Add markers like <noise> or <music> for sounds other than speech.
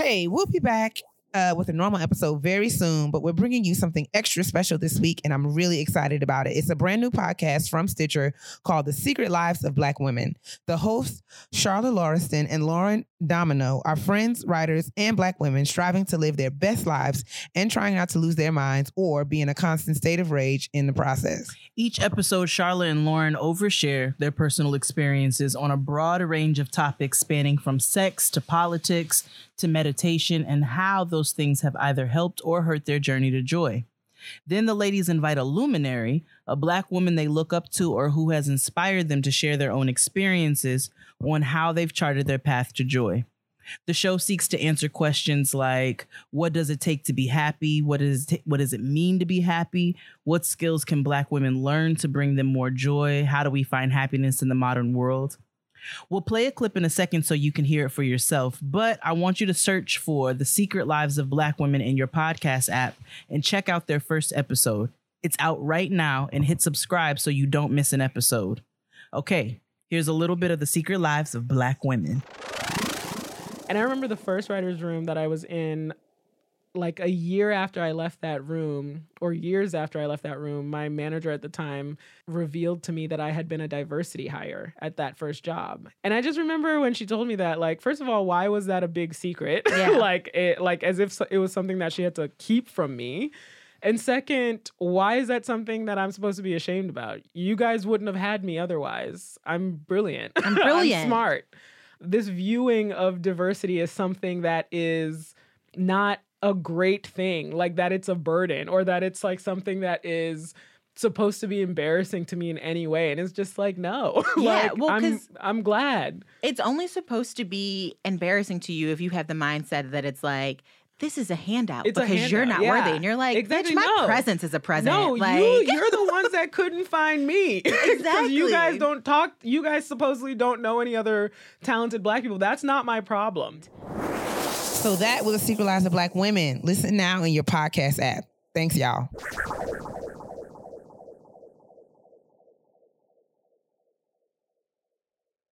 Hey, we'll be back uh, with a normal episode very soon, but we're bringing you something extra special this week, and I'm really excited about it. It's a brand new podcast from Stitcher called The Secret Lives of Black Women. The hosts, Charlotte Lauriston and Lauren Domino, are friends, writers, and Black women striving to live their best lives and trying not to lose their minds or be in a constant state of rage in the process. Each episode, Charlotte and Lauren overshare their personal experiences on a broad range of topics spanning from sex to politics to meditation and how those things have either helped or hurt their journey to joy. Then the ladies invite a luminary, a black woman they look up to or who has inspired them to share their own experiences on how they've charted their path to joy. The show seeks to answer questions like what does it take to be happy? What is t- what does it mean to be happy? What skills can black women learn to bring them more joy? How do we find happiness in the modern world? We'll play a clip in a second so you can hear it for yourself, but I want you to search for The Secret Lives of Black Women in your podcast app and check out their first episode. It's out right now and hit subscribe so you don't miss an episode. Okay, here's a little bit of The Secret Lives of Black Women. And I remember the first writer's room that I was in, like a year after I left that room, or years after I left that room, my manager at the time revealed to me that I had been a diversity hire at that first job. And I just remember when she told me that, like, first of all, why was that a big secret? <laughs> Yeah. like, it, like as if so- it was something that she had to keep from me. And second, why is that something that I'm supposed to be ashamed about? You guys wouldn't have had me otherwise. I'm brilliant. I'm <laughs> brilliant. I'm smart. This viewing of diversity is something that is not a great thing, like that it's a burden or that it's like something that is supposed to be embarrassing to me in any way. And it's just like, no. <laughs> Yeah, like, well, I'm, I'm glad. It's only supposed to be embarrassing to you if you have the mindset that it's like, this is a handout It's a because you're not handout, worthy. And you're like, Exactly, bitch, my no. presence is a present. No, like, you you're the <laughs> ones that couldn't find me. <laughs> 'Cause you guys don't talk you guys supposedly don't know any other talented black people. That's not my problem. So that was The Secret Lives of Black Women. Listen now in your podcast app. Thanks, y'all.